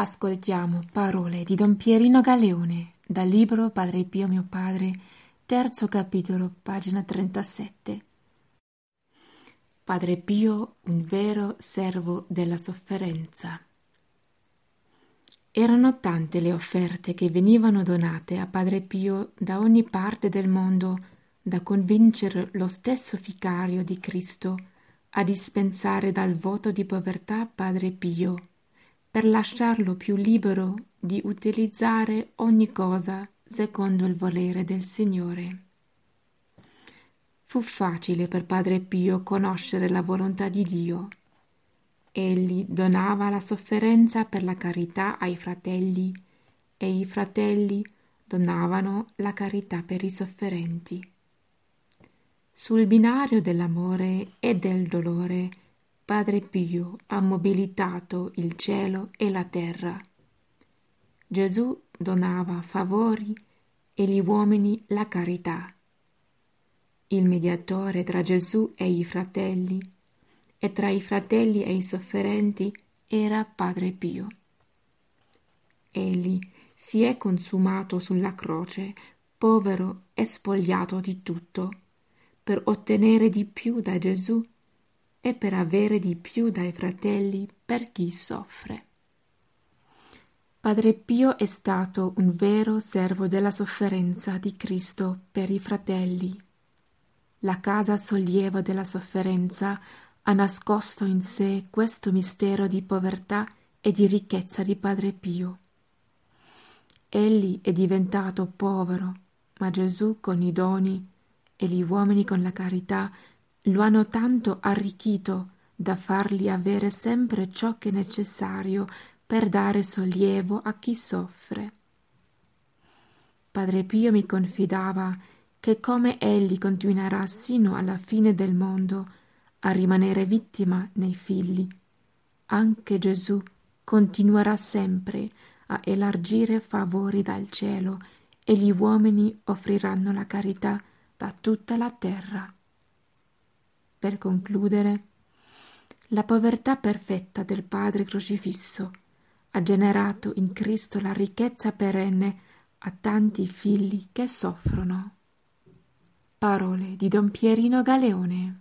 Ascoltiamo parole di Don Pierino Galeone dal libro Padre Pio mio padre, terzo capitolo, pagina 37. Padre Pio, un vero servo della sofferenza. Erano tante le offerte che venivano donate a Padre Pio da ogni parte del mondo da convincere lo stesso vicario di Cristo a dispensare dal voto di povertà Padre Pio, per lasciarlo più libero di utilizzare ogni cosa secondo il volere del Signore. Fu facile per Padre Pio conoscere la volontà di Dio. Egli donava la sofferenza per la carità ai fratelli e i fratelli donavano la carità per i sofferenti. Sul binario dell'amore e del dolore, Padre Pio ha mobilitato il cielo e la terra. Gesù donava favori e gli uomini la carità. Il mediatore tra Gesù e i fratelli e tra i fratelli e i sofferenti era Padre Pio. Egli si è consumato sulla croce, povero e spogliato di tutto per ottenere di più da Gesù e per avere di più dai fratelli per chi soffre. Padre Pio è stato un vero servo della sofferenza di Cristo per i fratelli. La casa sollievo della sofferenza ha nascosto in sé questo mistero di povertà e di ricchezza di Padre Pio. Egli è diventato povero, ma Gesù con i doni e gli uomini con la carità lo hanno tanto arricchito da fargli avere sempre ciò che è necessario per dare sollievo a chi soffre. Padre Pio mi confidava che come egli continuerà sino alla fine del mondo a rimanere vittima nei figli, anche Gesù continuerà sempre a elargire favori dal cielo e gli uomini offriranno la carità da tutta la terra. Per concludere, la povertà perfetta del Padre crocifisso ha generato in Cristo la ricchezza perenne a tanti figli che soffrono. Parole di Don Pierino Galeone